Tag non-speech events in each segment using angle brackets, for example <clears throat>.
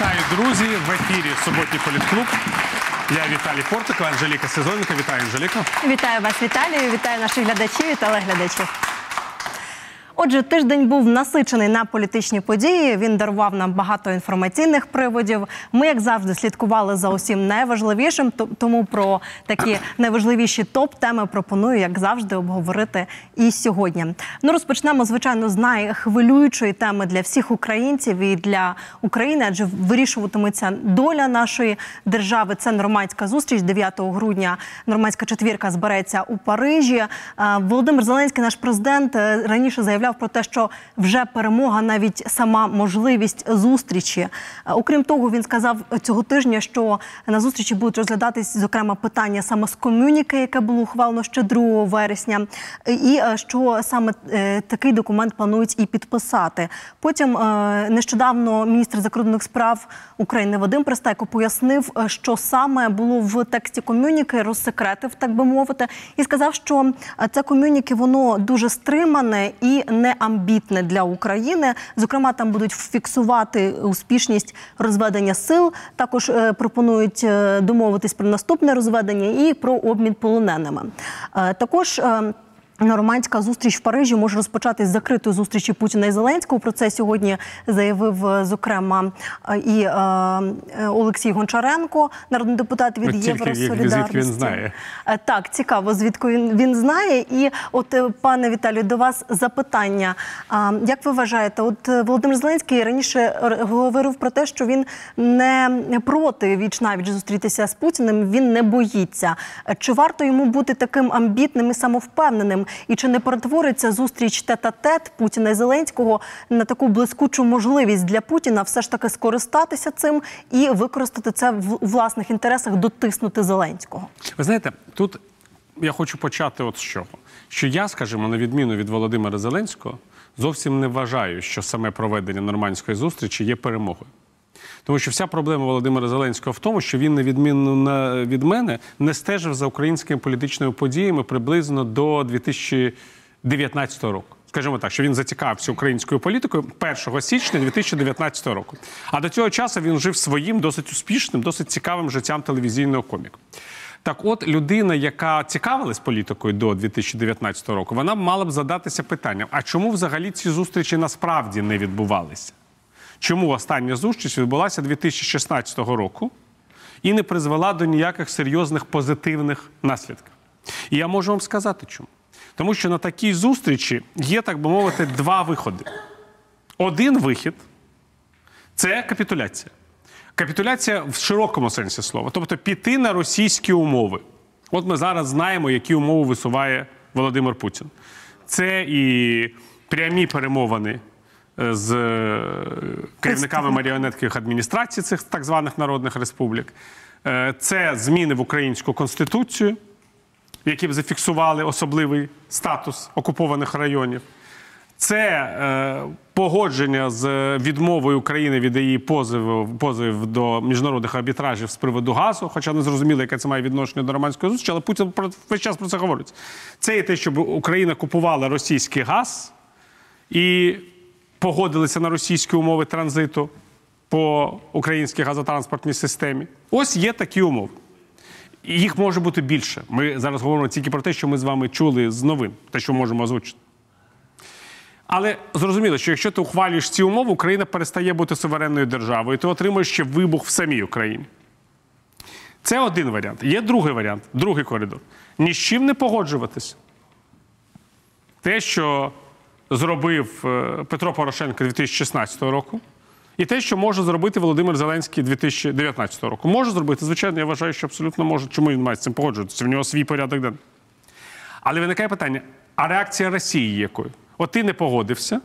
Вітаю, друзі! В ефірі суботній політклуб. Я Віталій Портик, Анжеліка Сезоненко. Вітаю, Анжеліка. Вітаю вас, Віталію, вітаю наших глядачів і телеглядачів. Отже, тиждень був насичений на політичні події. Він дарував нам багато інформаційних приводів. Ми, як завжди, слідкували за усім найважливішим. Тому про такі найважливіші топ-теми пропоную, як завжди, обговорити і сьогодні. Ну, розпочнемо, звичайно, з найхвилюючої теми для всіх українців і для України, адже вирішуватиметься доля нашої держави. Це нормандська зустріч 9 грудня. Нормандська четвірка збереться у Парижі. Володимир Зеленський, наш президент, е, раніше заявляв про те, що вже перемога, навіть сама можливість зустрічі. Е, Окрім того, він сказав цього тижня, що на зустрічі будуть розглядатись зокрема питання саме з комюніки, яке було ухвалено ще 2 вересня, е, і е, що саме такий документ планують і підписати. Потім нещодавно міністр закордонних справ України Вадим Пристайко пояснив, що саме було в тексті комюніки, розсекретив, так би мовити, і сказав, що це комюніки воно дуже стримане і неамбітне для України. Зокрема, там будуть фіксувати успішність розведення сил. Також е, пропонують е, домовитись про наступне розведення і про обмін полоненими. Е, також Нормандська зустріч в Парижі може розпочатись з закритої зустрічі Путіна і Зеленського. Про це сьогодні заявив е, зокрема і е, е, Олексій Гончаренко, народний депутат від Євросолідарності. він знає. Е, Так, цікаво, звідки він, він знає. І от, пане Віталію, до вас запитання. Як ви вважаєте, от Володимир Зеленський раніше говорив про те, що він не проти віч навіч зустрітися з Путіним, він не боїться. Чи варто йому бути таким амбітним і самовпевненим? І чи не перетвориться зустріч тет-а-тет Путіна і Зеленського на таку блискучу можливість для Путіна все ж таки скористатися цим і використати це в власних інтересах, дотиснути Зеленського? Ви знаєте, тут я хочу почати от з чого. Що я, скажімо, на відміну від Володимира Зеленського, зовсім не вважаю, що саме проведення нормандської зустрічі є перемогою. Тому що вся проблема Володимира Зеленського в тому, що він, на відміну на- від мене, не стежив за українськими політичними подіями приблизно до 2019 року. Скажімо так, що він зацікавився українською політикою 1 січня 2019 року. А до цього часу він жив своїм досить успішним, досить цікавим життям телевізійного коміка. Так от, людина, яка цікавилась політикою до 2019 року, вона мала б задатися питанням: а чому взагалі ці зустрічі насправді не відбувалися? Чому остання зустріч відбулася 2016 року і не призвела до ніяких серйозних позитивних наслідків? І я можу вам сказати, чому. Тому що на такій зустрічі є, так би мовити, два виходи. Один вихід це капітуляція. Капітуляція в широкому сенсі слова, тобто піти на російські умови. От ми зараз знаємо, які умови висуває Володимир Путін. Це і прямі перемовини з е, керівниками маріонетських адміністрацій цих так званих народних республік. Е, Це зміни в українську конституцію, які б зафіксували особливий статус окупованих районів. Це е, погодження з відмовою України від її позовів, позовів до міжнародних арбітражів з приводу газу, хоча не зрозуміло, яке це має відношення до романської зустрічі, але Путін про весь час про це говорить. Це і те, щоб Україна купувала російський газ і погодилися на російські умови транзиту по українській газотранспортній системі. Ось є такі умови. І їх може бути більше. Ми зараз говоримо тільки про те, що ми з вами чули з новин, те, що можемо озвучити. Але зрозуміло, що якщо ти ухвалюєш ці умови, Україна перестає бути суверенною державою, ти отримуєш ще вибух в самій Україні. Це один варіант. Є другий варіант, другий коридор. Ні з чим не погоджуватись. Те, що зробив е, Петро Порошенко 2016 року, і те, що може зробити Володимир Зеленський 2019 року. Може зробити, звичайно, я вважаю, що абсолютно може. Чому він має з цим погоджуватися? В нього свій порядок денний. Але виникає питання: а реакція Росії якою? От ти не погодився.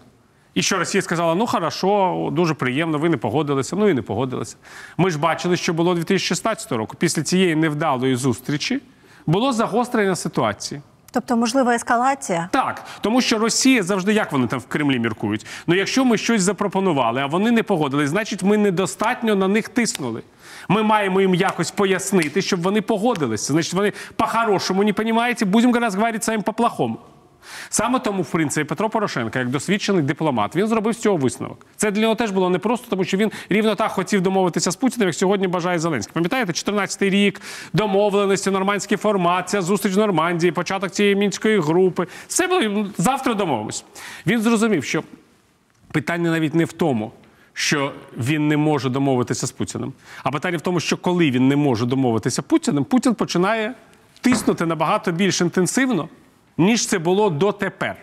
І що Росія сказала: ну хорошо, дуже приємно, ви не погодилися, ну і не погодилися. Ми ж бачили, що було 2016 року. Після цієї невдалої зустрічі було загострення ситуації. Тобто, можлива ескалація? Так, тому що Росія завжди як вони там в Кремлі міркують. Ну, якщо ми щось запропонували, а вони не погодились, значить ми недостатньо на них тиснули. Ми маємо їм якось пояснити, щоб вони погодилися. Значить, вони по-хорошому не розумієте, будемо зараз говорити самим по-плохому. Саме тому, в принципі, Петро Порошенко, як досвідчений дипломат, він зробив з цього висновок. Це для нього теж було непросто, тому що він рівно так хотів домовитися з Путіним, як сьогодні бажає Зеленський. Пам'ятаєте, 14-й рік, домовленості, нормандський формат, ця зустріч в Нормандії, початок цієї мінської групи. Все було завтра домовимось. Він зрозумів, що питання навіть не в тому. Що він не може домовитися з Путіним. А питання в тому, що коли він не може домовитися з Путіним, Путін починає тиснути набагато більш інтенсивно, ніж це було дотепер.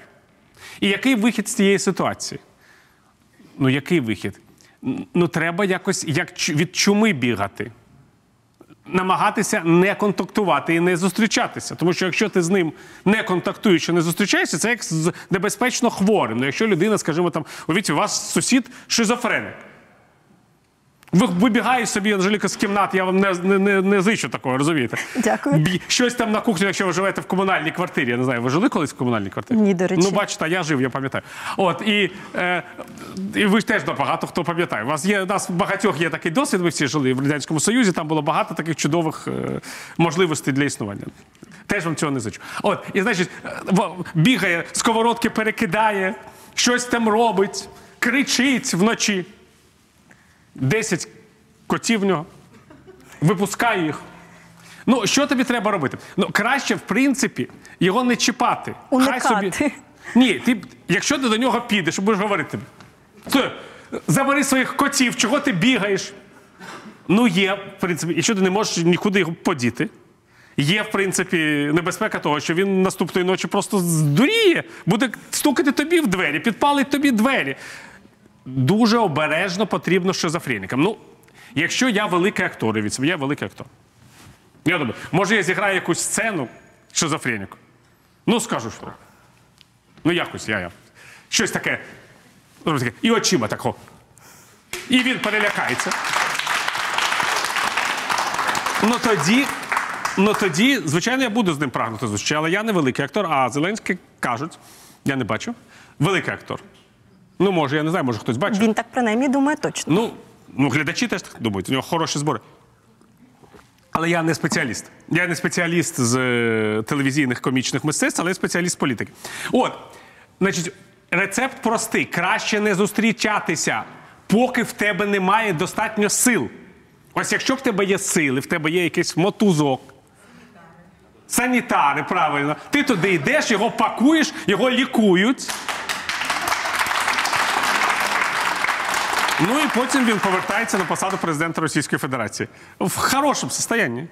І який вихід з цієї ситуації? Ну, який вихід? Ну, треба якось як від чуми бігати. Намагатися не контактувати і не зустрічатися. Тому що якщо ти з ним не контактуєш і не зустрічаєшся, це як небезпечно хворим. Ну, якщо людина, скажімо, там, уявіть, у вас сусід шизофреник. Ви вибігає собі, Анжеліка, з кімнат, я вам не, не, не, не зичу такого, розумієте? Дякую. Щось там на кухні, якщо ви живете в комунальній квартирі. Я не знаю, ви жили колись в комунальній квартирі? Ні, до речі. Ну, бачите, я жив, я пам'ятаю. От, і, е, і ви ж теж багато хто пам'ятає. У вас є, у нас багатьох є такий досвід, ми всі жили в Радянському Союзі, там було багато таких чудових е, можливостей для існування. Теж вам цього не зичу. От, і значить, е, бігає, сковородки перекидає, щось там робить, кричить вночі. Десять котів в нього. Випускає їх. Ну, що тобі треба робити? Ну, краще, в принципі, його не чіпати. Уникати. Ні, ти, якщо ти до нього підеш, будеш говорити. «Слухай, Забери своїх котів, чого ти бігаєш? Ну, є, в принципі, якщо ти не можеш нікуди його подіти. Є, в принципі, небезпека того, що він наступної ночі просто здуріє, буде стукати тобі в двері, підпалить тобі двері. Дуже обережно потрібно шизофренікам. Ну, якщо я великий актор, і від себе я великий актор. Я думаю, може я зіграю якусь сцену шизофреніку? Ну, скажу, що. Ну, якось я. я. Щось таке. І очима такого. І він перелякається. Ну тоді, ну тоді, звичайно, я буду з ним прагнути зустрічі, але я не великий актор, а Зеленський кажуть, я не бачу, великий актор. Ну, може, я не знаю, може хтось бачив. Він так принаймні думає точно. Ну, ну, глядачі теж так думають, у нього хороші збори. Але я не спеціаліст. Я не спеціаліст з е, телевізійних комічних мистецтв, але я спеціаліст з політики. От, значить, рецепт простий: краще не зустрічатися, поки в тебе немає достатньо сил. Ось якщо в тебе є сили, в тебе є якийсь мотузок. Санітари, правильно. Ти туди йдеш, його пакуєш, його лікують. Ну і потім він повертається на посаду президента Російської Федерації в хорошому стані.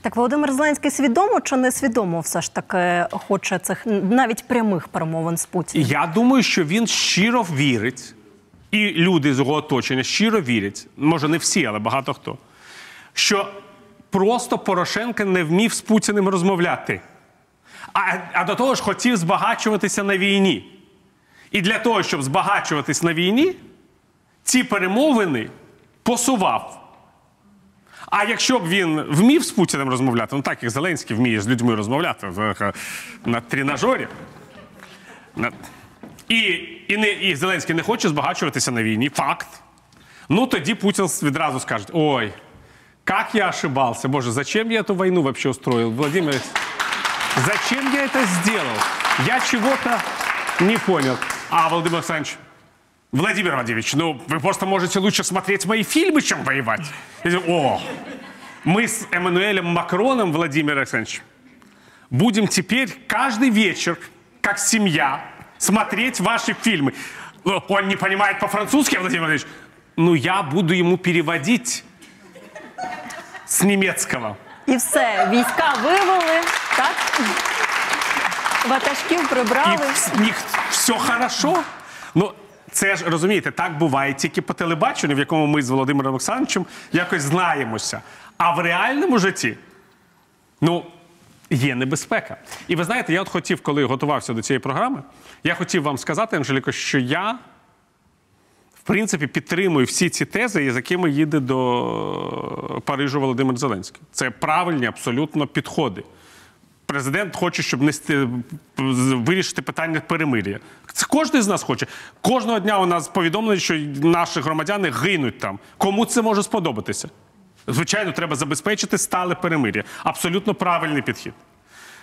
Так Володимир Зеленський свідомо чи несвідомо все ж таки хоче цих навіть прямих перемовин з Путіним? я думаю, що він щиро вірить, і люди з його оточення щиро вірять, може не всі, але багато хто, що просто Порошенко не вмів з Путіним розмовляти. А, а до того ж хотів збагачуватися на війні. І для того, щоб збагачуватись на війні, ці перемовини посував. А якщо б він вмів з Путіним розмовляти, ну так як Зеленський вміє з людьми розмовляти на тренажері, на- і, і, не, і Зеленський не хоче збагачуватися на війні. Факт. Ну тоді Путін відразу скаже: ой, как я ошибался, боже, зачем я эту войну вообще устроил? Владимир, зачем я это сделал? Я чего-то не понял. А Владимир Александрович, Владимир Владимирович, ну вы просто можете лучше смотреть мои фильмы, чем воевать. Я говорю, О, мы с Эммануэлем Макроном, Владимир Александрович, будем теперь каждый вечер, как семья, смотреть ваши фильмы. О, Он не понимает по-французски, Владимир Владимирович. Ну, я буду ему переводить с немецкого. І все, війська вивели, так? Ватажків І прибрали. в них все хорошо. Ну, це ж розумієте, так буває тільки по телебаченню, в якому ми з Володимиром Олександровичем якось знаємося. А в реальному житті, ну, є небезпека. І ви знаєте, я от хотів, коли готувався до цієї програми, я хотів вам сказати, Анжеліко, що я. В принципі, підтримую всі ці тези, з якими їде до Парижу Володимир Зеленський. Це правильні абсолютно підходи. Президент хоче, щоб нести, вирішити питання перемир'я. Це кожен з нас хоче. Кожного дня у нас повідомлення, що наші громадяни гинуть там. Кому це може сподобатися? Звичайно, треба забезпечити стале перемир'я. Абсолютно правильний підхід.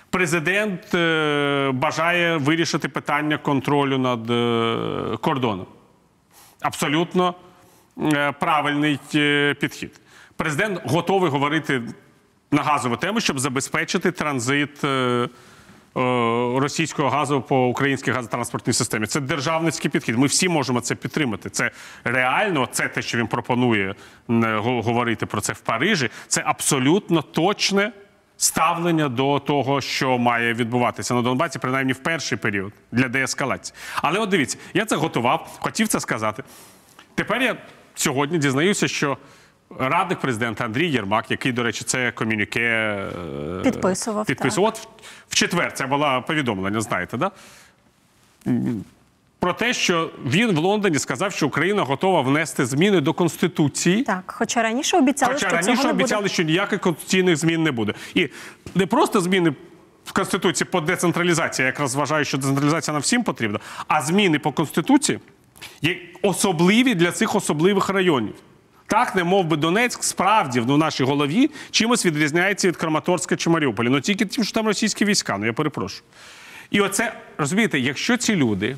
Президент е, бажає вирішити питання контролю над е, кордоном. Абсолютно е, правильний е, підхід. Президент готовий говорити на газову тему, щоб забезпечити транзит е, е, російського газу по українській газотранспортній системі. Це державницький підхід. Ми всі можемо це підтримати. Це реально, це те, що він пропонує говорити про це в Парижі. Це абсолютно точне ставлення до того, що має відбуватися на Донбасі, принаймні в перший період для деескалації. Але от дивіться, я це готував, хотів це сказати. Тепер я сьогодні дізнаюся, що радник президента Андрій Єрмак, який, до речі, це комюніке е, Підписував, підписував. От в- в четвер це було повідомлення, знаєте, да? Про те, що він в Лондоні сказав, що Україна готова внести зміни до Конституції. Так, хоча раніше обіцяли, Хоча що раніше цього не обіцяли, буде. що ніяких конституційних змін не буде. І не просто зміни в Конституції по децентралізації, я якраз вважаю, що децентралізація нам всім потрібна, а зміни по Конституції є особливі для цих особливих районів. Так, не мов би Донецьк, справді в нашій голові чимось відрізняється від Краматорська чи Маріуполя. Ну тільки тим, що там російські війська, ну я перепрошую. І оце, розумієте, якщо ці люди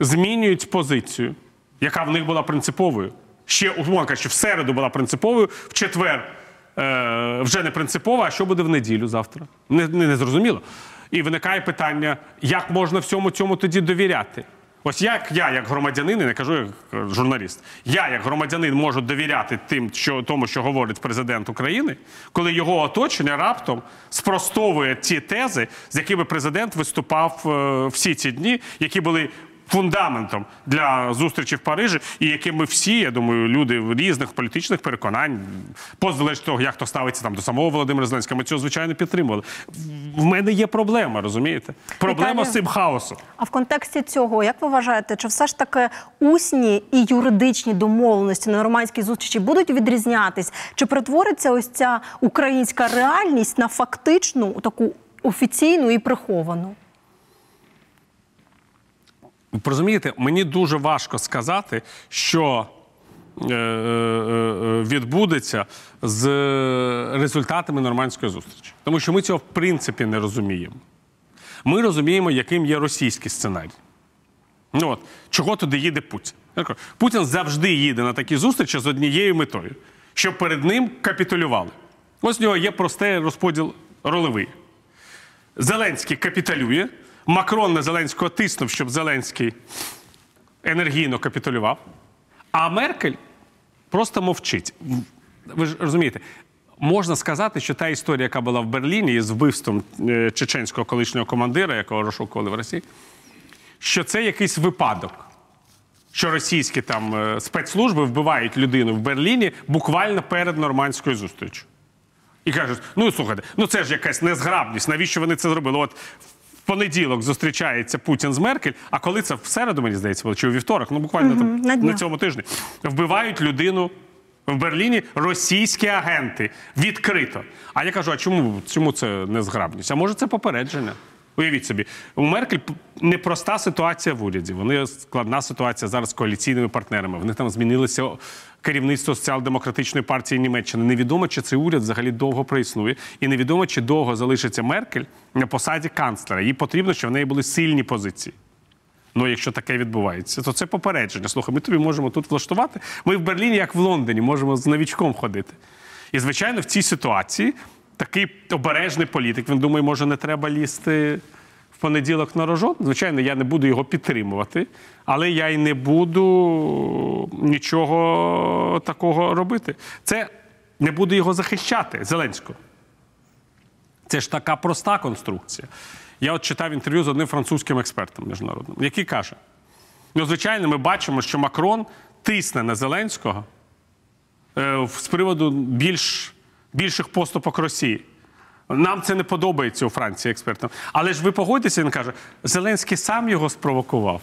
змінюють позицію, яка в них була принциповою. Ще умовно кажучи, в середу була принциповою, в четвер е, вже не принципова. А що буде в неділю завтра? Не, не, не зрозуміло. І виникає питання, як можна всьому цьому тоді довіряти? Ось як я, як громадянин, не кажу як е, журналіст, я, як громадянин, можу довіряти тим, що, тому, що говорить президент України, коли його оточення раптом спростовує ті тези, з якими президент виступав е, всі ці дні, які були фундаментом для зустрічі в Парижі, і яким ми всі, я думаю, люди різних політичних переконань, позалежно того, як хто ставиться там до самого Володимира Зеленського, ми цього звичайно підтримували. В мене є проблема, розумієте? Проблема Віталію. з цим хаосом. А в контексті цього, як ви вважаєте, чи все ж таки усні і юридичні домовленості на нормандській зустрічі будуть відрізнятись? Чи перетвориться ось ця українська реальність на фактичну, таку офіційну і приховану? Розумієте, мені дуже важко сказати, що е, е, е, відбудеться з результатами нормандської зустрічі. Тому що ми цього в принципі не розуміємо. Ми розуміємо, яким є російський сценарій. Ну от, чого туди їде Путін? Путін завжди їде на такі зустрічі з однією метою, щоб перед ним капітулювали. Ось в нього є простий розподіл ролевий. Зеленський капітулює, Макрон на Зеленського тиснув, щоб Зеленський енергійно капітулював, а Меркель просто мовчить. Ви ж розумієте, можна сказати, що та історія, яка була в Берліні із вбивством е, чеченського колишнього командира, якого розшукували в Росії, що це якийсь випадок. Що російські там е, спецслужби вбивають людину в Берліні буквально перед нормандською зустрічю. І кажуть: ну слухайте, ну це ж якась незграбність. Навіщо вони це зробили? От понеділок зустрічається Путін з Меркель, а коли це в середу, мені здається, було, чи у вівторок, ну буквально там на на цьому тижні, вбивають людину. В Берліні російські агенти відкрито. А я кажу: а чому, чому це незграбність? А може це попередження? Уявіть собі, у Меркель непроста ситуація в уряді. Вони складна ситуація зараз з коаліційними партнерами. В них там змінилося керівництво соціал-демократичної партії Німеччини. Невідомо, чи цей уряд взагалі довго проіснує, і невідомо, чи довго залишиться Меркель на посаді канцлера. Їй потрібно, щоб в неї були сильні позиції. Ну, якщо таке відбувається, то це попередження. Слухай, ми тобі можемо тут влаштувати. Ми в Берліні, як в Лондоні, можемо з новічком ходити. І, звичайно, в цій ситуації такий обережний політик, він думає, може, не треба лізти в понеділок на рожон. Звичайно, я не буду його підтримувати, але я й не буду нічого такого робити. Це не буду його захищати, Зеленського. Це ж така проста конструкція. Я от читав інтерв'ю з одним французьким експертом міжнародним, який каже: ну, звичайно, ми бачимо, що Макрон тисне на Зеленського е, з приводу більш, більших поступок Росії. Нам це не подобається у Франції експертам. Але ж ви погодьтеся, він каже, Зеленський сам його спровокував.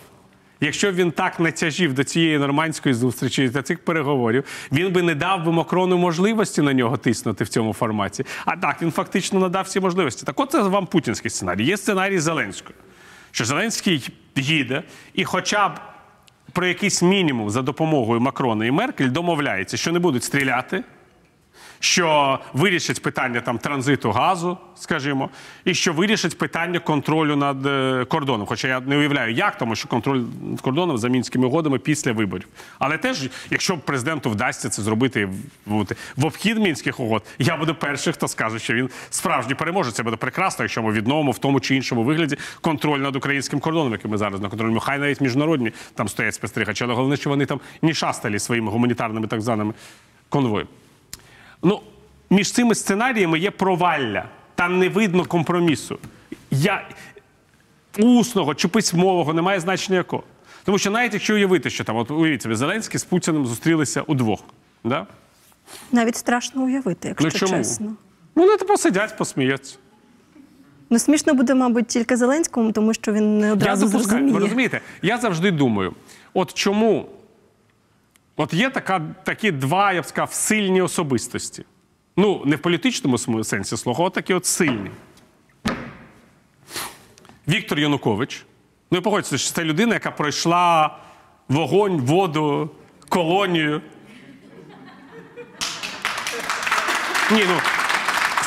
Якщо він так натяжів до цієї нормандської зустрічі, до цих переговорів, він би не дав би Макрону можливості на нього тиснути в цьому форматі. А так він фактично надав всі можливості. Так от це вам путінський сценарій. Є сценарій Зеленського, що Зеленський їде, і хоча б про якийсь мінімум за допомогою Макрона і Меркель домовляється, що не будуть стріляти, що вирішить питання там транзиту газу, скажімо, і що вирішить питання контролю над е, кордоном. Хоча я не уявляю, як, тому що контроль над кордоном за мінськими угодами після виборів. Але теж, якщо президенту вдасться це зробити в, обхід мінських угод, я буду перший, хто скаже, що він справжній переможець. Це буде прекрасно, якщо ми відновимо в тому чи іншому вигляді контроль над українським кордоном, який ми зараз на контролюємо. Хай навіть міжнародні там стоять спостерігачі, але головне, що вони там не шастали своїми гуманітарними так званими конвоями. Ну, між цими сценаріями є провалля. Там не видно компромісу. Я... Усного чи письмового немає значення якого. Тому що навіть якщо уявити, що там, от уявіть собі, Зеленський з Путіним зустрілися удвох. Да? Навіть страшно уявити, якщо Ну чому? чесно. Ну, вони то посидять, посміються. Ну, смішно буде, мабуть, тільки Зеленському, тому що він не Я одразу допускаю, зрозуміє. ви розумієте, я завжди думаю, от чому от є така, такі два, я б сказав, сильні особистості. Ну, не в політичному сенсі слова, а такі от сильні. Віктор Янукович. Ну і погодьтеся, що це людина, яка пройшла вогонь, воду, колонію. Ні, ну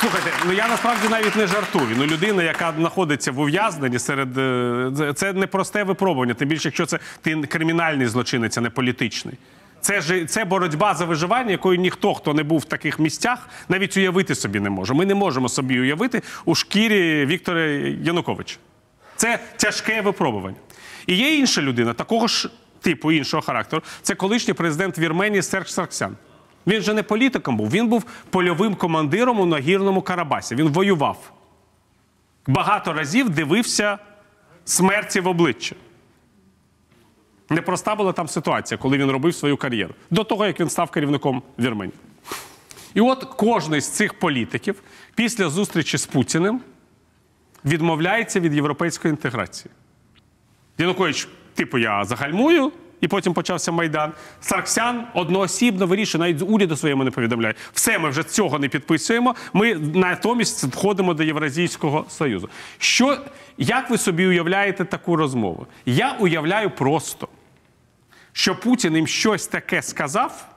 слухайте, ну я насправді навіть не жартую. Ну, людина, яка знаходиться в ув'язненні серед е, це- це не просте випробування. Тим більше, якщо це ти кримінальний злочинець, а не політичний. Це ж це боротьба за виживання, якою ніхто, хто не був в таких місцях, навіть уявити собі не може. Ми не можемо собі уявити у шкірі Віктора Януковича. Це тяжке випробування. І є інша людина, такого ж типу, іншого характеру. Це колишній президент Вірменії Серж Сарксян. Він же не політиком був, він був польовим командиром у нагірному Карабасі. Він воював. Багато разів дивився смерті в обличчя. Непроста була там ситуація, коли він робив свою кар'єру. До того, як він став керівником Вірменії. І от кожний з цих політиків після зустрічі з Путіним відмовляється від європейської інтеграції. Янукович, типу, я загальмую, і потім почався Майдан. Сарксян одноосібно вирішує, навіть уряду своєму не повідомляє. Все, ми вже цього не підписуємо. Ми натомість входимо до Євразійського Союзу. Що, як ви собі уявляєте таку розмову? Я уявляю просто, що Путін їм щось таке сказав,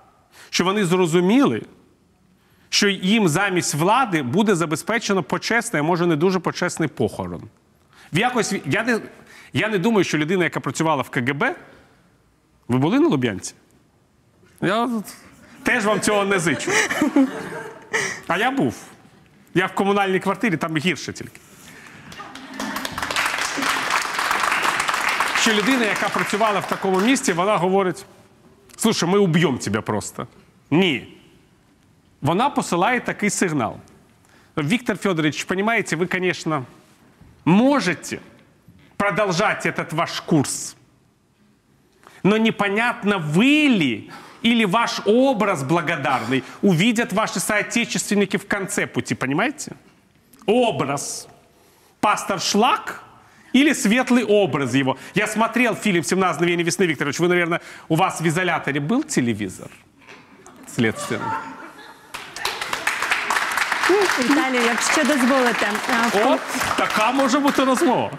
що вони зрозуміли, що їм замість влади буде забезпечено почесний, а може не дуже почесний похорон. В якось я не, я не думаю, що людина, яка працювала в КГБ, ви були на Луб'янці? Я теж вам цього не зичу. А я був. Я в комунальній квартирі, там гірше тільки. Що людина, яка працювала в такому місці, вона говорить: слушай, ми уб'ємо тебе просто. Ні. Вона посилає такий сигнал. Виктор Федорович, понимаете, вы, конечно, можете продолжать этот ваш курс, но непонятно, вы ли или ваш образ благодарный увидят ваши соотечественники в конце пути, понимаете? Образ. Пастор Шлак или светлый образ его. Я смотрел фильм «17 мгновений весны», Викторович, вы, наверное, у вас в изоляторе был телевизор? Следственно. Віталію, якщо дозволите, а, в От така може бути розмова.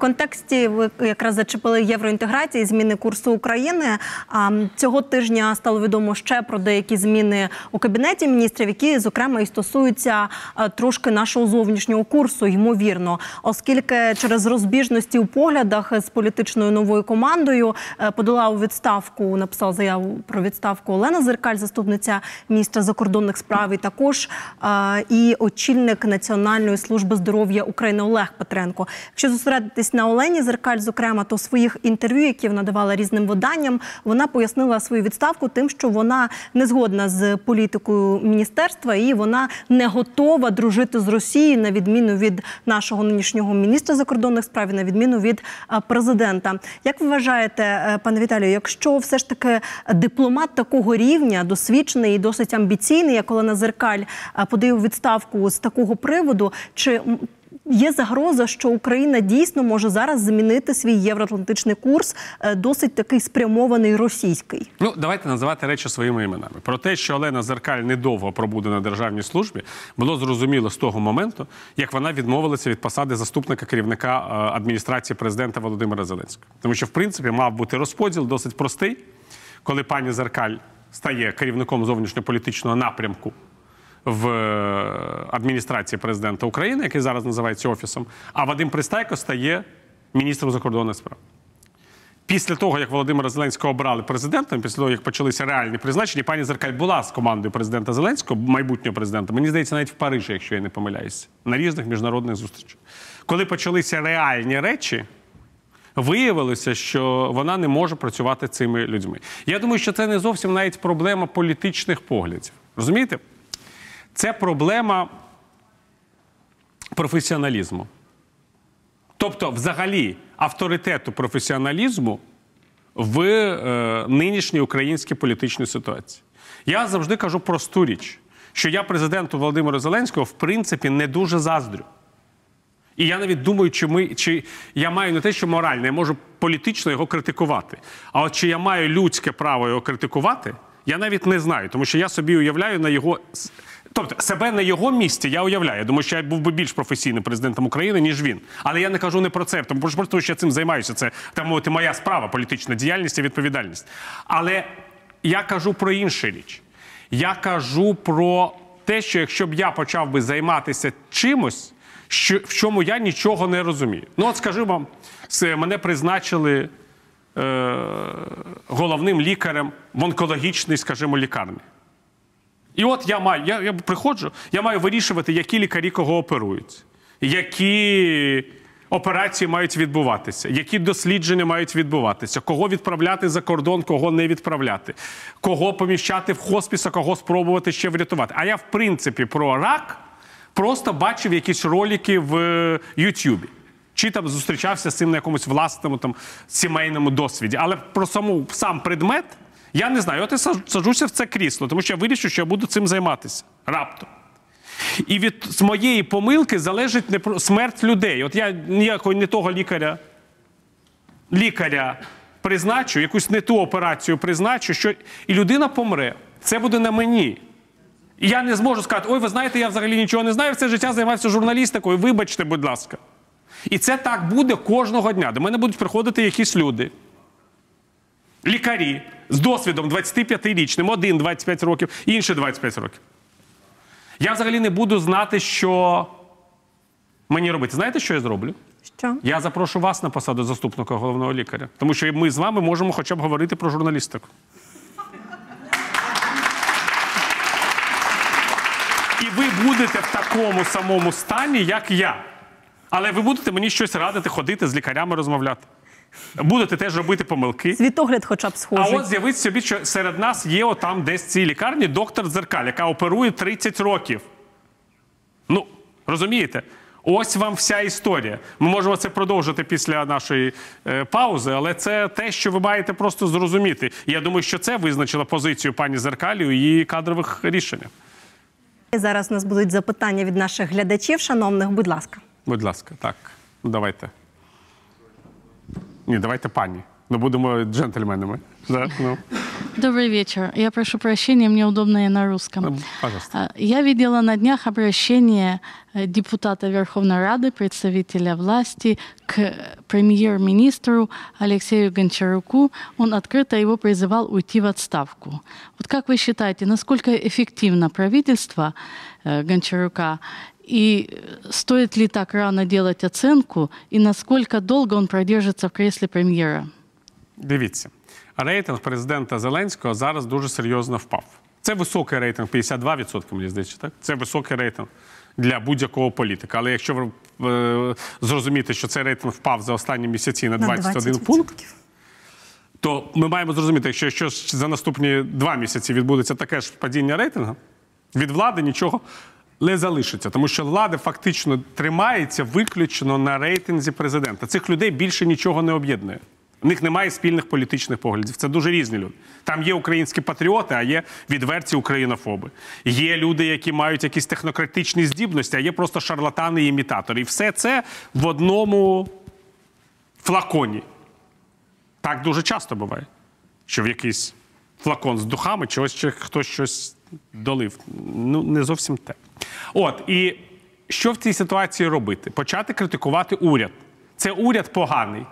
Контексті ви якраз зачепили євроінтеграції, зміни курсу України. А цього тижня стало відомо ще про деякі зміни у кабінеті міністрів, які зокрема і стосуються е, трошки нашого зовнішнього курсу, ймовірно, оскільки через розбіжності у поглядах з політичною новою командою е, подала у відставку, написала заяву про відставку Олена Зеркаль, заступниця міністра закордонних справ, і також е, і очільник Національної служби здоров'я України Олег Петренко. Якщо зосередитись на Олені Зеркаль, зокрема, то в своїх інтерв'ю, які вона давала різним виданням, вона пояснила свою відставку тим, що вона не згодна з політикою міністерства і вона не готова дружити з Росією на відміну від нашого нинішнього міністра закордонних справ, і на відміну від е, президента. Як ви вважаєте, е, пане Віталію, якщо все ж таки дипломат такого рівня, досвідчений і досить амбіційний, як Олена Зеркаль, е, подає відставку з такого приводу, чи Є загроза, що Україна дійсно може зараз змінити свій євроатлантичний курс, е, досить такий спрямований російський. Ну, давайте називати речі своїми іменами. Про те, що Олена Зеркаль недовго пробуде на державній службі, було зрозуміло з того моменту, як вона відмовилася від посади заступника керівника е, адміністрації президента Володимира Зеленського. Тому що, в принципі, мав бути розподіл досить простий, коли пані Зеркаль стає керівником зовнішньополітичного напрямку в е, адміністрації президента України, який зараз називається офісом, а Вадим Пристайко стає міністром закордонних справ. Після того, як Володимира Зеленського обрали президентом, після того, як почалися реальні призначення, пані Зеркаль була з командою президента Зеленського, майбутнього президента, мені здається, навіть в Парижі, якщо я не помиляюся, на різних міжнародних зустрічах. Коли почалися реальні речі, виявилося, що вона не може працювати цими людьми. Я думаю, що це не зовсім навіть проблема політичних поглядів. Розумієте? Це проблема професіоналізму. Тобто, взагалі, авторитету професіоналізму в е, нинішній українській політичній ситуації. Я завжди кажу просту річ, що я президенту Володимиру Зеленського в принципі не дуже заздрю. І я навіть думаю, чи ми чи я маю не те, що морально, я можу політично його критикувати. А от чи я маю людське право його критикувати, я навіть не знаю, тому що я собі уявляю на його. Тобто себе на його місці я уявляю. Я думаю, що я був би більш професійним президентом України, ніж він. Але я не кажу не про це, тому що просто що я цим займаюся. Це так мовити моя справа, політична діяльність і відповідальність. Але я кажу про іншу річ. Я кажу про те, що якщо б я почав би займатися чимось, що, в чому я нічого не розумію. Ну, от скажу вам, мене призначили е, головним лікарем в онкологічній, скажімо, лікарні. І от я маю, я, я приходжу, я маю вирішувати, які лікарі кого оперують, які операції мають відбуватися, які дослідження мають відбуватися, кого відправляти за кордон, кого не відправляти, кого поміщати в хоспіс, а кого спробувати ще врятувати. А я, в принципі, про рак просто бачив якісь ролики в е, Ютубі. Чи там зустрічався з цим на якомусь власному там сімейному досвіді. Але про саму сам предмет я не знаю. От я саджуся в це крісло, тому що я вирішив, що я буду цим займатися раптом. І від моєї помилки залежить смерть людей. От я ніякого не того лікаря, лікаря призначу, якусь не ту операцію призначу, що і людина помре. Це буде на мені. І я не зможу сказати: ой, ви знаєте, я взагалі нічого не знаю, все життя займався журналістикою. Вибачте, будь ласка. І це так буде кожного дня. До мене будуть приходити якісь люди. Лікарі з досвідом 25-річним, один 25 років, інший 25 років. Я взагалі не буду знати, що мені робити. Знаєте, що я зроблю? Що? Я запрошу вас на посаду заступника головного лікаря. Тому що ми з вами можемо хоча б говорити про журналістику. І ви будете в такому самому стані, як я. Але ви будете мені щось радити, ходити з лікарями розмовляти. Будете теж робити помилки. Світогляд хоча б А от з'явиться собі, що серед нас є отам десь в цій лікарні доктор Дзеркаль, яка оперує 30 років. Ну, розумієте? Ось вам вся історія. Ми можемо це продовжити після нашої е, паузи, але це те, що ви маєте просто зрозуміти. Я думаю, що це визначило позицію пані Зеркалі у її кадрових рішеннях. Зараз у нас будуть запитання від наших глядачів, шановних. Будь ласка. Будь ласка, так. Ну, давайте. Ні, давайте пані. Ну, будемо джентльменами. Да? Ну, Добрый вечер. Я прошу прощения, мне удобно и на русском. пожалуйста. А, Я видела на днях обращение э, депутата Верховной Рады, представителя власти, к премьер-министру Алексею Гончаруку. Он открыто его призывал уйти в отставку. Вот как вы считаете, насколько эффективно правительство э, Гончарука и э, стоит ли так рано делать оценку, и насколько долго он продержится в кресле премьера? Дивіться, рейтинг президента Зеленського зараз дуже серйозно впав. Це високий рейтинг, 52%, мені здається, так? Це високий рейтинг для будь-якого політика. Але якщо ви е, зрозуміти, що цей рейтинг впав за останні місяці на 21 пункт, то ми маємо зрозуміти, якщо, якщо за наступні два місяці відбудеться таке ж падіння рейтингу, від влади нічого не залишиться, тому що влада фактично тримається виключно на рейтинзі президента. Цих людей більше нічого не об'єднує. У них немає спільних політичних поглядів. Це дуже різні люди. Там є українські патріоти, а є відверті українофоби. Є люди, які мають якісь технократичні здібності, а є просто шарлатани і імітатори. І все це в одному флаконі. Так дуже часто буває, що в якийсь флакон з духами чогось чи хтось щось долив. Ну, не зовсім те. От, і що в цій ситуації робити? Почати критикувати уряд. Це уряд поганий.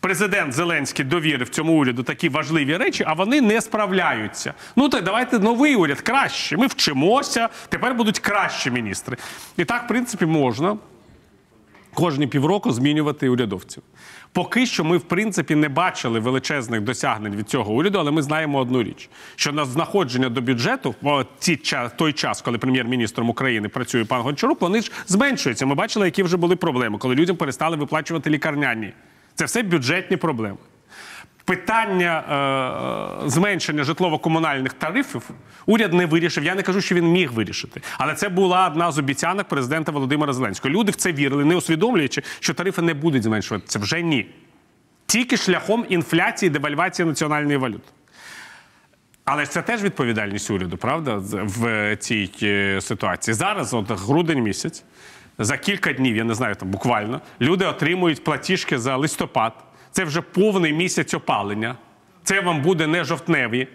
президент Зеленський довірив цьому уряду такі важливі речі, а вони не справляються. Ну так давайте новий уряд краще. Ми вчимося, тепер будуть кращі міністри. І так, в принципі, можна кожні півроку змінювати урядовців. Поки що ми, в принципі, не бачили величезних досягнень від цього уряду, але ми знаємо одну річ: що на знаходження до бюджету в той час, коли прем'єр-міністром України працює пан Гончарук, вони ж зменшуються. Ми бачили, які вже були проблеми, коли людям перестали виплачувати лікарняні. Це все бюджетні проблеми. Питання е, зменшення житлово-комунальних тарифів уряд не вирішив. Я не кажу, що він міг вирішити, але це була одна з обіцянок президента Володимира Зеленського. Люди в це вірили, не усвідомлюючи, що тарифи не будуть зменшуватися. Вже ні. Тільки шляхом інфляції, девальвації національної валюти. Але це теж відповідальність уряду, правда, в цій е, ситуації. Зараз, от грудень місяць, за кілька днів, я не знаю, там буквально, люди отримують платіжки за листопад. Це вже повний місяць опалення. Це вам буде не жовтневі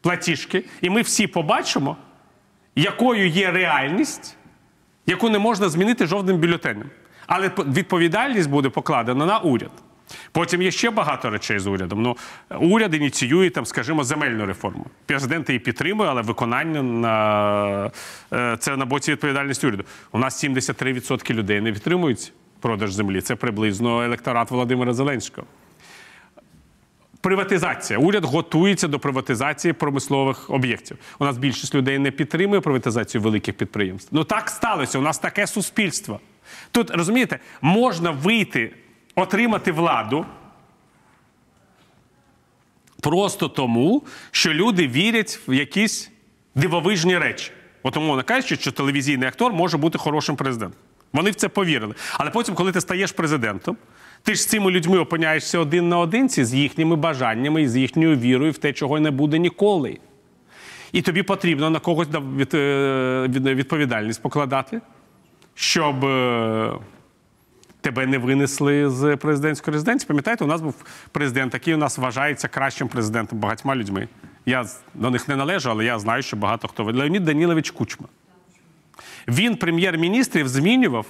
платіжки. І ми всі побачимо, якою є реальність, яку не можна змінити жодним бюлетенем. Але відповідальність буде покладена на уряд. Потім є ще багато речей з урядом. Ну, уряд ініціює там, скажімо, земельну реформу. Президент її підтримує, але виконання на е, це на боці відповідальності уряду. У нас 73% людей не підтримують продаж землі. Це приблизно електорат Володимира Зеленського. Приватизація. Уряд готується до приватизації промислових об'єктів. У нас більшість людей не підтримує приватизацію великих підприємств. Ну так сталося. У нас таке суспільство. Тут розумієте, можна вийти, отримати владу просто тому, що люди вірять в якісь дивовижні речі. От умовно кажучи, що телевізійний актор може бути хорошим президентом. Вони в це повірили. Але потім, коли ти стаєш президентом, ти ж з цими людьми опиняєшся один на одинці з їхніми бажаннями і з їхньою вірою в те, чого не буде ніколи. І тобі потрібно на когось е, від- відповідальність покладати, щоб е, тебе не винесли з президентської резиденції. Пам'ятаєте, у нас був президент, який у нас вважається кращим президентом багатьма людьми. Я до них не належу, але я знаю, що багато хто. Леонід Данілович Кучма. Він прем'єр-міністрів змінював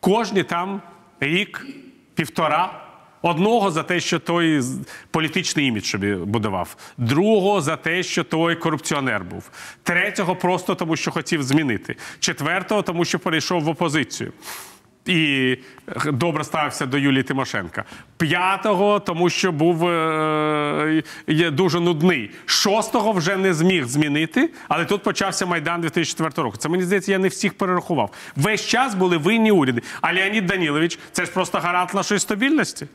кожні там рік, півтора. Одного за те, що той політичний імідж собі будував, другого за те, що той корупціонер був, третього просто тому, що хотів змінити, четвертого, тому що перейшов в опозицію. І е, добре ставився до Юлії Тимошенка. П'ятого, тому що був е, є дуже нудний. Шостого вже не зміг змінити, але тут почався Майдан 2004 року. Це мені здається, я не всіх перерахував. Весь час були винні уряди. А Леонід Данілович це ж просто гарант нашої стабільності.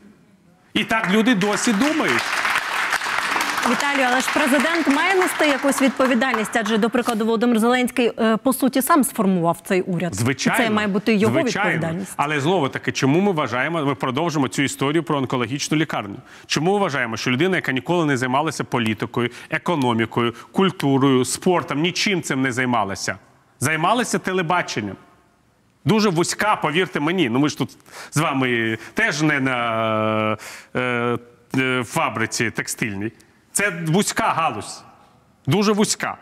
І так люди досі думають. Віталію, але ж президент має нести якусь відповідальність, адже, до прикладу, Володимир Зеленський е, по суті сам сформував цей уряд. Звичайно, це має бути його звичайно. відповідальність. Але знову таки, чому ми вважаємо, ми продовжимо цю історію про онкологічну лікарню? Чому ми вважаємо, що людина, яка ніколи не займалася політикою, економікою, культурою, спортом, нічим цим не займалася, займалася телебаченням? Дуже вузька, повірте мені. Ну ми ж тут з вами теж не на е, е, фабриці текстильній. Це вузька галузь. Дуже вузька.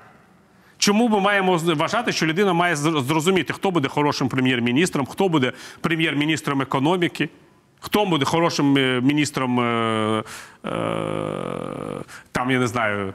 Чому ми маємо вважати, що людина має зрозуміти, хто буде хорошим прем'єр-міністром, хто буде прем'єр-міністром економіки, хто буде хорошим е, міністром е, е, там, я не знаю,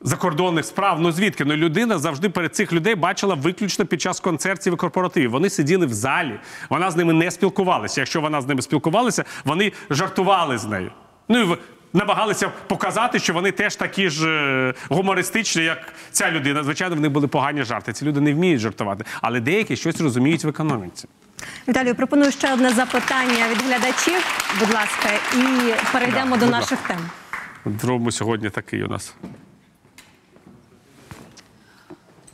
закордонних справ. Ну звідки? Ну людина завжди перед цих людей бачила виключно під час концертів і корпоративів. Вони сиділи в залі, вона з ними не спілкувалася. Якщо вона з ними спілкувалася, вони жартували з нею. Ну і намагалися показати, що вони теж такі ж е, гумористичні, як ця людина. Звичайно, в них були погані жарти. Ці люди не вміють жартувати, але деякі щось розуміють в економіці. Віталію, пропоную ще одне запитання від глядачів, будь ласка, і перейдемо Да, до наших ласка. тем. Зробимо сьогодні такий у нас.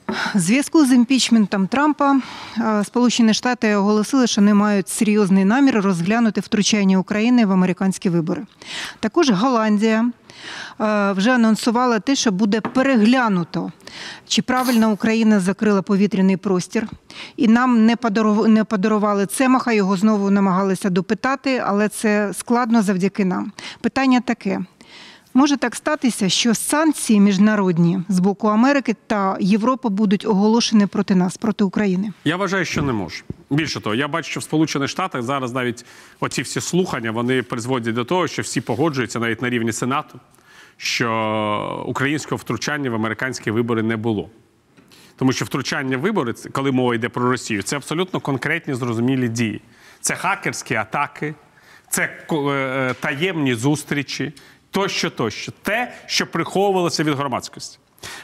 В зв'язку з імпічментом Трампа е, Сполучені Штати оголосили, що не мають серйозний намір розглянути втручання України в американські вибори. Також Голландія е, вже анонсувала те, що буде переглянуто, чи правильно Україна закрила повітряний простір. І нам не подару- не подарували Цемаха, його знову намагалися допитати, але це складно завдяки нам. Питання таке. Може так статися, що санкції міжнародні з боку Америки та Європи будуть оголошені проти нас, проти України. Я вважаю, що не може. Більше того, я бачу, що в Сполучених Штатах зараз навіть оці всі слухання вони призводять до того, що всі погоджуються навіть на рівні Сенату, що українського втручання в американські вибори не було. Тому що втручання в вибори, коли мова йде про Росію, це абсолютно конкретні зрозумілі дії. Це хакерські атаки, це е, е, таємні зустрічі, тощо, тощо. Те, що приховувалося від громадськості.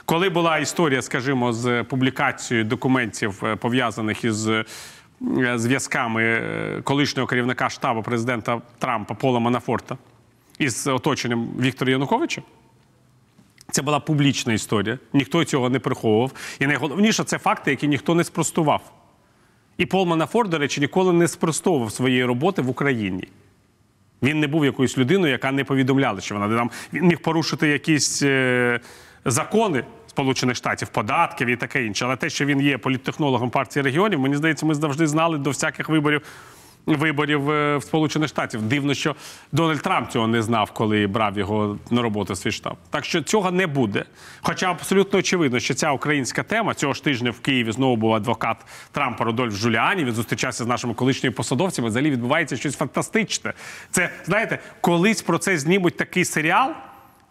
Коли була історія, скажімо, з публікацією документів, е, пов'язаних із е, зв'язками е, колишнього керівника штабу президента Трампа Пола Манафорта із оточенням Віктора Януковича, це була публічна історія, ніхто цього не приховував. І найголовніше це факти, які ніхто не спростував. І Пол Манафорт, до речі, ніколи не спростовував своєї роботи в Україні. Він не був якоюсь людиною, яка не повідомляла, що вона там він міг порушити якісь е, закони Сполучених Штатів, податків і таке інше. Але те, що він є політтехнологом партії регіонів, мені здається, ми завжди знали до всяких виборів. Виборів е, в Сполучених Штатів. Дивно, що Дональд Трамп цього не знав, коли брав його на роботу в свій штаб. Так що цього не буде. Хоча абсолютно очевидно, що ця українська тема цього ж тижня в Києві знову був адвокат Трампа Рудольф Жуліані. Він зустрічався з нашими колишніми посадовцями. Взагалі відбувається щось фантастичне. Це знаєте, колись про це знімуть такий серіал,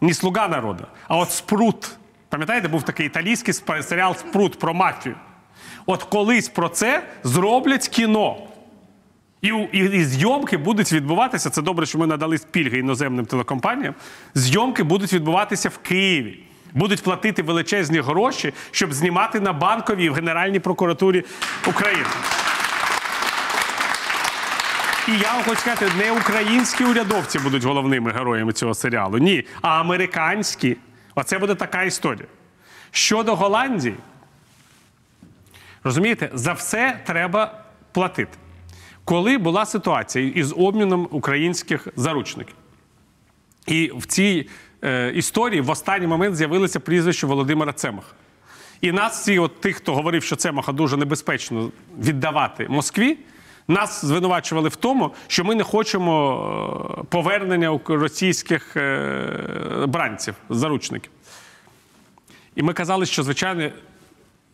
не слуга народу, а от Спрут. Пам'ятаєте, був такий італійський серіал Спрут про мафію. От колись про це зроблять кіно. І, і, і зйомки будуть відбуватися. Це добре, що ми надали пільги іноземним телекомпаніям. Зйомки будуть відбуватися в Києві. Будуть платити величезні гроші, щоб знімати на банковій в Генеральній прокуратурі України. І я вам хочу сказати, не українські урядовці будуть головними героями цього серіалу. Ні, а американські. Оце буде така історія. Щодо Голландії, розумієте, за все треба платити. Коли була ситуація із обміном українських заручників, і в цій е, історії в останній момент з'явилося прізвище Володимира Цемаха. І нас, всі, от тих, хто говорив, що Цемаха дуже небезпечно віддавати Москві, нас звинувачували в тому, що ми не хочемо е, повернення російських е, бранців, заручників. І ми казали, що, звичайно,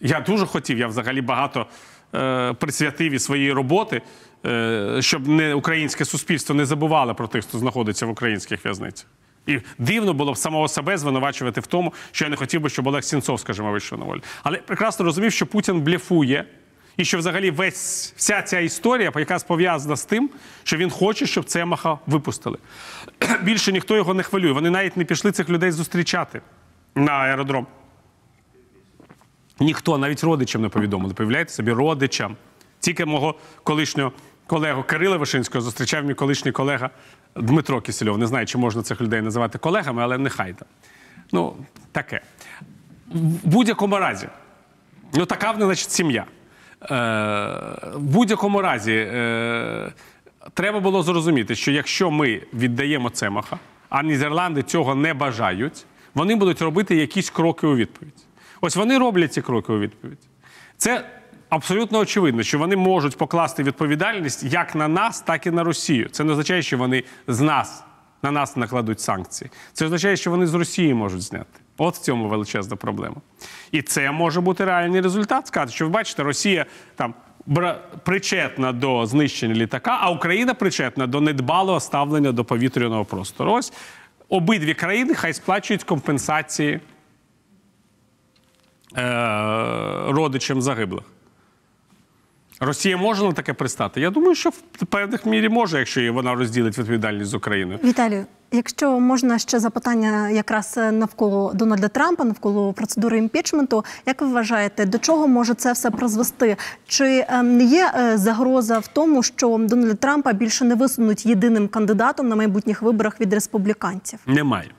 я дуже хотів, я взагалі багато е, присвятив і своєї роботи, щоб не українське суспільство не забувало про тих, хто знаходиться в українських в'язницях. І дивно було б самого себе звинувачувати в тому, що я не хотів би, щоб Олег Сінцов, скажімо, вийшов на волю. Але прекрасно розумів, що Путін блефує, і що взагалі весь вся ця історія, яка пов'язана з тим, що він хоче, щоб Цемаха випустили. <clears throat> Більше ніхто його не хвилює. Вони навіть не пішли цих людей зустрічати на аеродром. Ніхто, навіть родичам не повідомили. Повідомляєте собі, родичам. Тільки мого колишнього колегу Кирила Вишинського зустрічав мій колишній колега Дмитро Кисельов. Не знаю, чи можна цих людей називати колегами, але нехай там. Ну, таке. В будь-якому разі, ну така в них, значить, сім'я. Е, в будь-якому разі, е, треба було зрозуміти, що якщо ми віддаємо Цемаха, а Нідерланди цього не бажають, вони будуть робити якісь кроки у відповідь. Ось вони роблять ці кроки у відповідь. Це абсолютно очевидно, що вони можуть покласти відповідальність як на нас, так і на Росію. Це не означає, що вони з нас на нас накладуть санкції. Це означає, що вони з Росії можуть зняти. От в цьому величезна проблема. І це може бути реальний результат. Сказати, що ви бачите, Росія там причетна до знищення літака, а Україна причетна до недбалого ставлення до повітряного простору. Ось обидві країни хай сплачують компенсації е, родичам загиблих. Росія може на таке пристати? Я думаю, що в певних мірі може, якщо вона розділить відповідальність з Україною. Віталію, якщо можна ще запитання якраз навколо Дональда Трампа, навколо процедури імпічменту, як ви вважаєте, до чого може це все призвести? Чи ем, не є е, загроза в тому, що Дональда Трампа більше не висунуть єдиним кандидатом на майбутніх виборах від республіканців? Немає.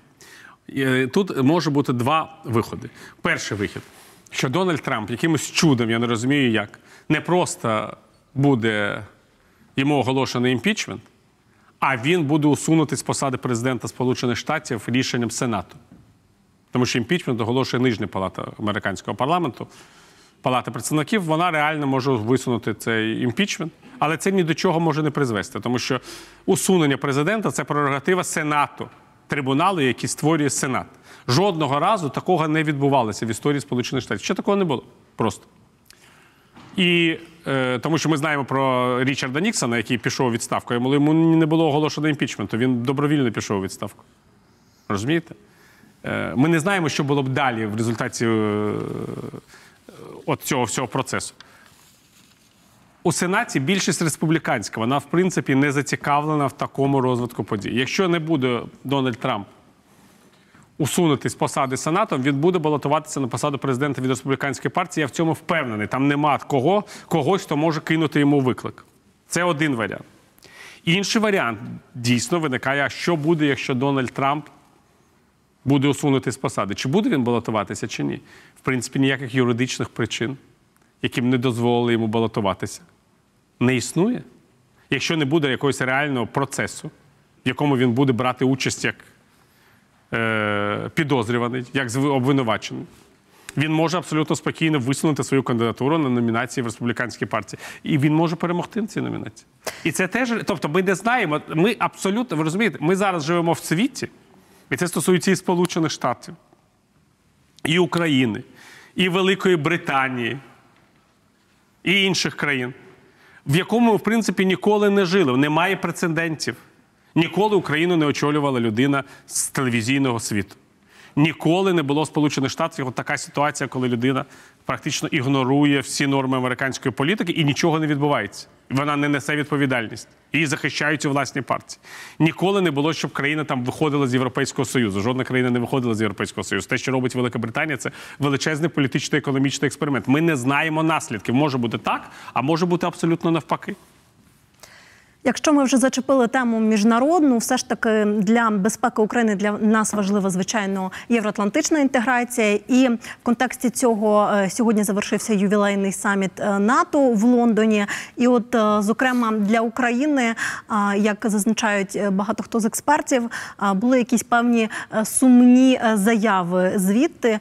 Е, Тут може бути два виходи. Перший вихід, що Дональд Трамп якимось чудом, я не розумію як, не просто буде йому оголошений імпічмент, а він буде усунутий з посади президента Сполучених Штатів рішенням Сенату. Тому що імпічмент оголошує нижня палата американського парламенту. Палата представників, вона реально може висунути цей імпічмент, але це ні до чого може не призвести, тому що усунення президента це прерогатива Сенату, трибуналу, який створює Сенат. Жодного разу такого не відбувалося в історії Сполучених Штатів. Ще такого не було. Просто. І е, тому що ми знаємо про Річарда Ніксона, який пішов у відставку. Йому йому не було оголошено імпічменту. Він добровільно пішов у відставку. Розумієте? Е, Ми не знаємо, що було б далі в результаті е, от цього всього процесу. У Сенаті більшість республіканська, вона, в принципі, не зацікавлена в такому розвитку подій. Якщо не буде Дональд Трамп усунути з посади Сенатом, він буде балотуватися на посаду президента від республіканської партії. Я в цьому впевнений. Там нема кого, когось, хто може кинути йому виклик. Це один варіант. Інший варіант дійсно виникає: що буде, якщо Дональд Трамп буде усунути з посади? Чи буде він балотуватися, чи ні? В принципі, ніяких юридичних причин, які б не дозволили йому балотуватися, не існує. Якщо не буде якогось реального процесу, в якому він буде брати участь як підозрюваний, як обвинувачений. Він може абсолютно спокійно висунути свою кандидатуру на номінації в республіканській партії. І він може перемогти на цій номінації. І це теж, тобто, ми не знаємо. Ми абсолютно, ви розумієте, ми зараз живемо в світі, і це стосується і Сполучених Штатів, і України, і Великої Британії, і інших країн, в якому ми, в принципі, ніколи не жили. Немає прецедентів. Ніколи Україну не очолювала людина з телевізійного світу. Ніколи не було в Сполучених Штатів от така ситуація, коли людина практично ігнорує всі норми американської політики і нічого не відбувається. Вона не несе відповідальність. Її захищають у власній партії. Ніколи не було, щоб країна там виходила з Європейського Союзу. Жодна країна не виходила з Європейського Союзу. Те, що робить Велика Британія, це величезний політичний економічний експеримент. Ми не знаємо наслідків. Може бути так, а може бути абсолютно навпаки. Якщо ми вже зачепили тему міжнародну, все ж таки для безпеки України для нас важлива звичайно євроатлантична інтеграція. І в контексті цього е, сьогодні завершився ювілейний саміт е, НАТО в Лондоні. І, от, е, зокрема, для України, як зазначають багато хто з експертів, були якісь певні сумні заяви звідти,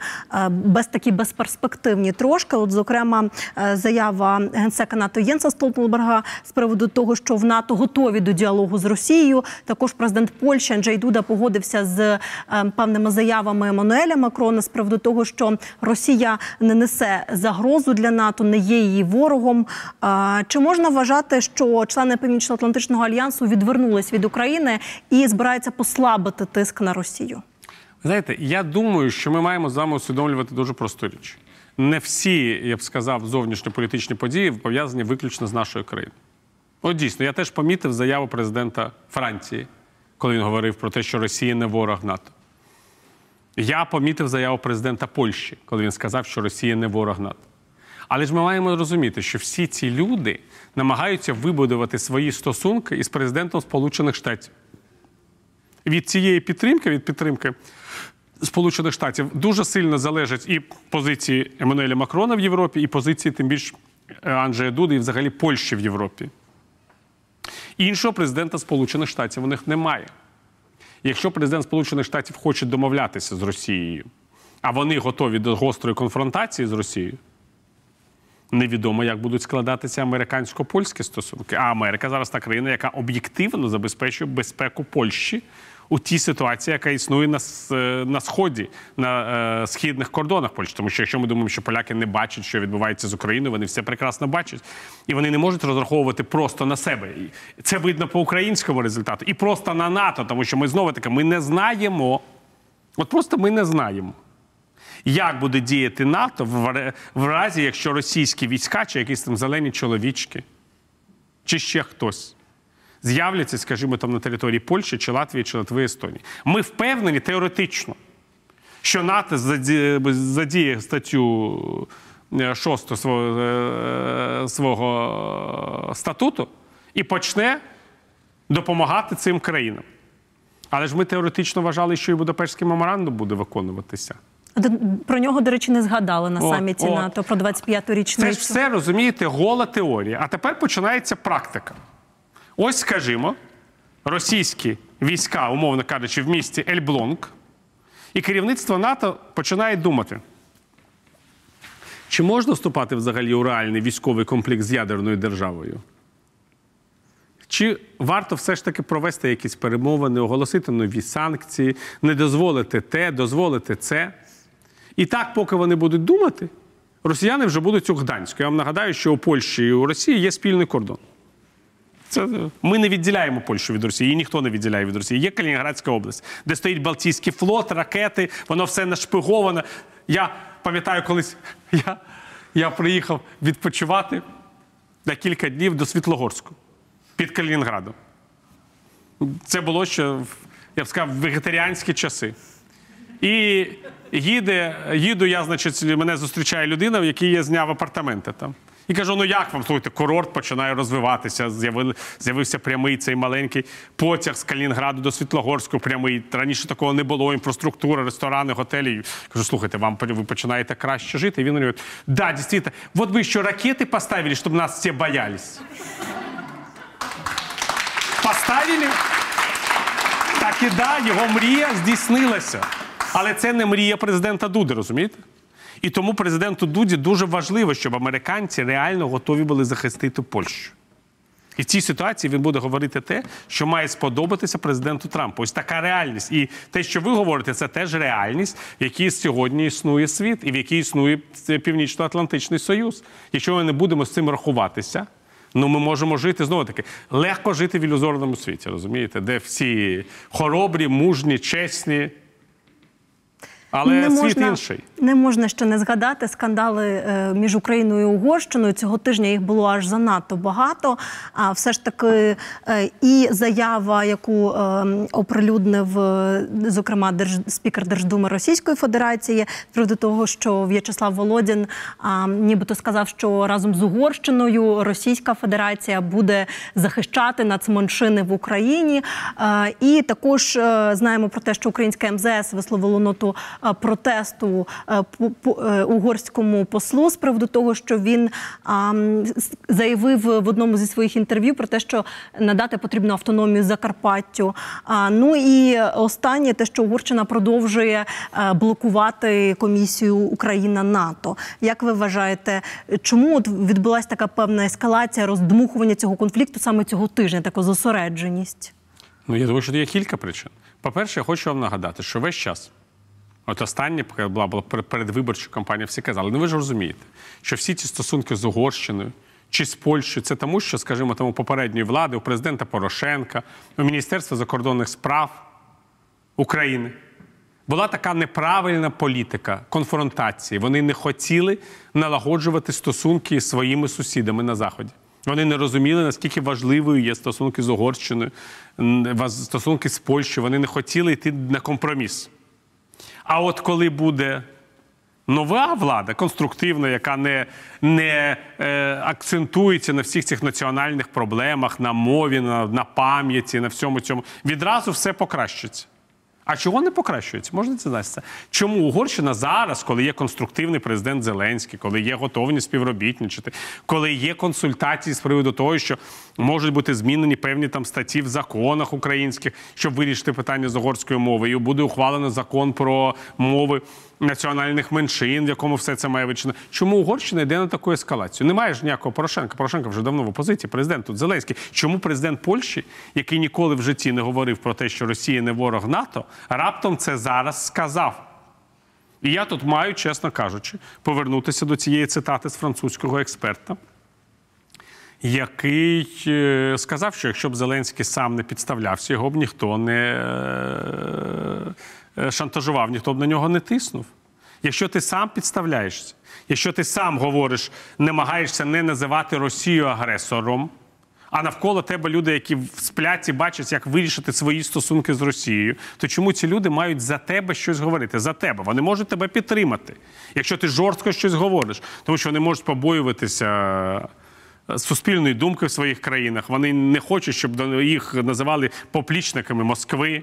без такі безперспективні трошки. От, зокрема, заява генсека НАТО Єнса Столтенберга з приводу того, що в НАТО готові до діалогу з Росією. Також президент Польщі Анджей Дуда погодився з е, певними заявами Еммануеля Макрона з приводу того, що Росія не несе загрозу для НАТО, не є її ворогом. Е, Чи можна вважати, що члени Північно-Атлантичного альянсу відвернулись від України і збираються послабити тиск на Росію? Знаєте, я думаю, що ми маємо з вами усвідомлювати дуже просту річ. Не всі, я б сказав, зовнішньополітичні події пов'язані виключно з нашою країною. От дійсно, я теж помітив заяву президента Франції, коли він говорив про те, що Росія не ворог НАТО. Я помітив заяву президента Польщі, коли він сказав, що Росія не ворог НАТО. Але ж ми маємо розуміти, що всі ці люди намагаються вибудувати свої стосунки із президентом Сполучених Штатів. Від цієї підтримки, від підтримки Сполучених Штатів, дуже сильно залежать і позиції Еммануеля Макрона в Європі, і позиції, тим більш е, Анджея Дуди, і взагалі Польщі в Європі. Іншого президента Сполучених Штатів у них немає. Якщо президент Сполучених Штатів хоче домовлятися з Росією, а вони готові до гострої конфронтації з Росією, невідомо, як будуть складатися американсько-польські стосунки. А Америка зараз та країна, яка об'єктивно забезпечує безпеку Польщі у тій ситуації, яка існує на, е, на сході, на е, східних кордонах Польщі. Тому що якщо ми думаємо, що поляки не бачать, що відбувається з Україною, вони все прекрасно бачать. І вони не можуть розраховувати просто на себе. І це видно по українському результату, і просто на НАТО, тому що ми знову таки ми не знаємо. От просто ми не знаємо. Як буде діяти НАТО в, в разі, якщо російські війська чи якісь там зелені чоловічки, чи ще хтось з'являться, скажімо, там на території Польщі, чи Латвії, чи Литви, Естонії? Ми впевнені теоретично, що НАТО задіє статтю 6 свого, е, свого статуту і почне допомагати цим країнам. Але ж ми теоретично вважали, що і Будапештський меморандум буде виконуватися. Про нього, до речі, не згадали на От, саміті от. НАТО про 25-ту Це річницю. ж все розумієте, гола теорія. А тепер починається практика. Ось, скажімо, російські війська, умовно кажучи, в місті Ельблонг, і керівництво НАТО починає думати. Чи можна вступати взагалі у реальний військовий конфлікт з ядерною державою? Чи варто все ж таки провести якісь перемовини, оголосити нові санкції, не дозволити те, дозволити це? І так, поки вони будуть думати, росіяни вже будуть у Гданську. Я вам нагадаю, що у Польщі і у Росії є спільний кордон. Це, ми не відділяємо Польщу від Росії, її ніхто не відділяє від Росії. Є Калінінградська область, де стоїть Балтійський флот, ракети, воно все нашпиговане. Я пам'ятаю, колись я, я приїхав відпочивати на кілька днів до Світлогорську під Калінінградом. Це було ще, я б сказав, вегетаріанські часи. І їде, їду я, значить, мене зустрічає людина, в якій я зняв апартаменти там. І кажу: ну як вам слухайте, курорт починає розвиватися. З'явився прямий цей маленький потяг з Калінінграду до Світлогорську. Прямий. Раніше такого не було. Інфраструктура, ресторани, готелі. Кажу, слухайте, вам ви починаєте краще жити. І він говорить, да, дійсно, вот ви що ракети поставили, щоб нас всі боялись. Поставили? Так і да, його мрія здійснилася. Але це не мрія президента Дуди, розумієте? І тому президенту Дуді дуже важливо, щоб американці реально готові були захистити Польщу. І в цій ситуації він буде говорити те, що має сподобатися президенту Трампу. Ось така реальність. І те, що ви говорите, це теж реальність, в якій сьогодні існує світ і в якій існує Північно-Атлантичний Союз. Якщо ми не будемо з цим рахуватися, ну ми можемо жити знову таки легко жити в ілюзорному світі, розумієте, де всі хоробрі, мужні, чесні. Але світ інший. Не можна ще не згадати скандали е, між Україною і Угорщиною. Цього тижня їх було аж занадто багато. А все ж таки, е, і заява, яку е, оприлюднив, зокрема, держ... спікер Держдуми Російської Федерації, приводу того, що В'ячеслав Володін нібито сказав, що разом з Угорщиною Російська Федерація буде захищати нацменшини в Україні. І також знаємо про те, що українське МЗС висловило ноту протесту е, по- по- е, угорському послу з приводу того, що він заявив в одному зі своїх інтерв'ю про те, що надати потрібно автономію Закарпаттю. Ну і останнє, те, що Угорщина продовжує е, блокувати комісію Україна НАТО. Як ви вважаєте, чому от відбулася така певна ескалація, роздмухування цього конфлікту саме цього тижня, така зосередженість? Ну, я думаю, що є кілька причин. По-перше, я хочу вам нагадати, що весь час, от останнє була, була перед- передвиборча кампанія, всі казали, ну ви ж розумієте, що всі ці стосунки з Угорщиною чи з Польщею, це тому, що, скажімо, тому попередньої влади, у президента Порошенка, у Міністерства закордонних справ України була така неправильна політика конфронтації. Вони не хотіли налагоджувати стосунки з своїми сусідами на Заході. Вони не розуміли, наскільки важливою є стосунки з Угорщиною, стосунки з Польщею. Вони не хотіли йти на компроміс. А от коли буде нова влада, конструктивна, яка не, не е, акцентується на всіх цих національних проблемах, на мові, на, на пам'яті, на всьому цьому, відразу все покращиться. А чого не покращується? Можна це знати? Чому Угорщина зараз, коли є конструктивний президент Зеленський, коли є готовність співробітничати, коли є консультації з приводу того, що можуть бути змінені певні там статті в законах українських, щоб вирішити питання з угорською мовою, буде ухвалено закон про мови національних меншин, в якому все це має вичина. Чому Угорщина йде на таку ескалацію? Немає ж ніякого Порошенка. Порошенко вже давно в опозиції. Президент тут Зеленський. Чому президент Польщі, який ніколи в житті не говорив про те, що Росія не ворог НАТО, раптом це зараз сказав? І я тут маю, чесно кажучи, повернутися до цієї цитати з французького експерта, який е, сказав, що якщо б Зеленський сам не підставлявся, його б ніхто не е, шантажував, ніхто б на нього не тиснув. Якщо ти сам підставляєшся, якщо ти сам говориш, намагаєшся не називати Росію агресором, а навколо тебе люди, які сплять і бачать, як вирішити свої стосунки з Росією, то чому ці люди мають за тебе щось говорити? За тебе. Вони можуть тебе підтримати, якщо ти жорстко щось говориш, тому що вони можуть побоюватися е, суспільної думки в своїх країнах. Вони не хочуть, щоб їх називали поплічниками Москви.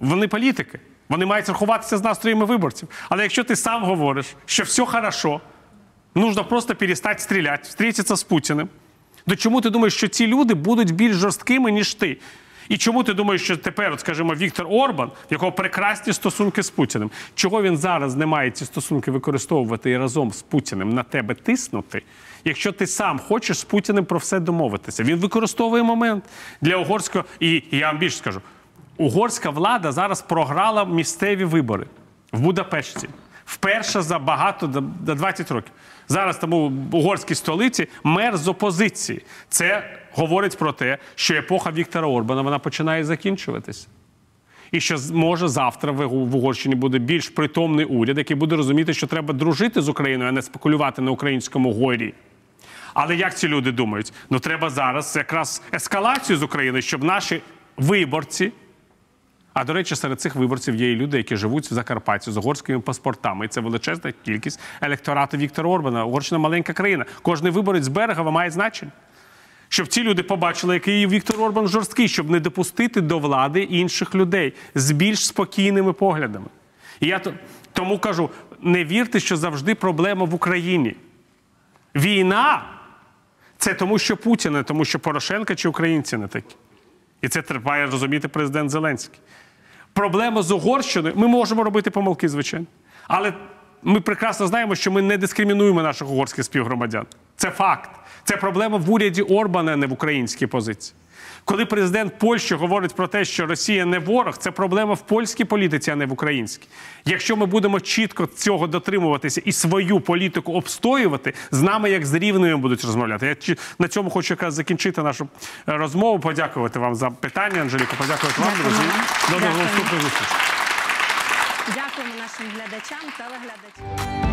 Вони політики. Вони мають рахуватися з настроями виборців. Але якщо ти сам говориш, що все хорошо, нужно просто перестати стріляти, встретитися з Путіним. То чому ти думаєш, що ці люди будуть більш жорсткими, ніж ти? І чому ти думаєш, що тепер, от, скажімо, Віктор Орбан, в якого прекрасні стосунки з Путіним, чого він зараз не має ці стосунки використовувати і разом з Путіним на тебе тиснути? Якщо ти сам хочеш з Путіним про все домовитися, він використовує момент для угорського. І я вам більше скажу: угорська влада зараз програла місцеві вибори в Будапешті, Вперше за багато за за 20 років. Зараз там у угорській столиці мер з опозиції. Це говорить про те, що епоха Віктора Орбана вона починає закінчуватися. І що може завтра в в Угорщині буде більш притомний уряд, який буде розуміти, що треба дружити з Україною, а не спекулювати на українському горі. Але як ці люди думають? Ну треба зараз якраз ескалацію з України, щоб наші виборці. А до речі, серед цих виборців є і люди, які живуть в Закарпатті з угорськими паспортами. І це величезна кількість електорату Віктора Орбана. Угорщина маленька країна. Кожний виборець з берега має значення. Щоб ці люди побачили, який Віктор Орбан жорсткий, щоб не допустити до влади інших людей з більш спокійними поглядами. І я тому кажу: не вірте, що завжди проблема в Україні. Війна це тому, що Путін, не тому що Порошенка чи українці не такі. І це має розуміти президент Зеленський. Проблема з Угорщиною. Ми можемо робити помилки, звичайно. Але ми прекрасно знаємо, що ми не дискримінуємо наших угорських співгромадян. Це факт. Це проблема в уряді Орбана, не в українській позиції. Коли президент Польщі говорить про те, що Росія не ворог, це проблема в польській політиці, а не в українській. Якщо ми будемо чітко цього дотримуватися і свою політику обстоювати, з нами як з рівними будуть розмовляти. Я на цьому хочу якраз закінчити нашу е, розмову. Подякувати вам за питання, Анжеліко. Подякувати вам, друзі. До Дякую. наступних зустрічей. Дякуємо нашим глядачам, телеглядачам.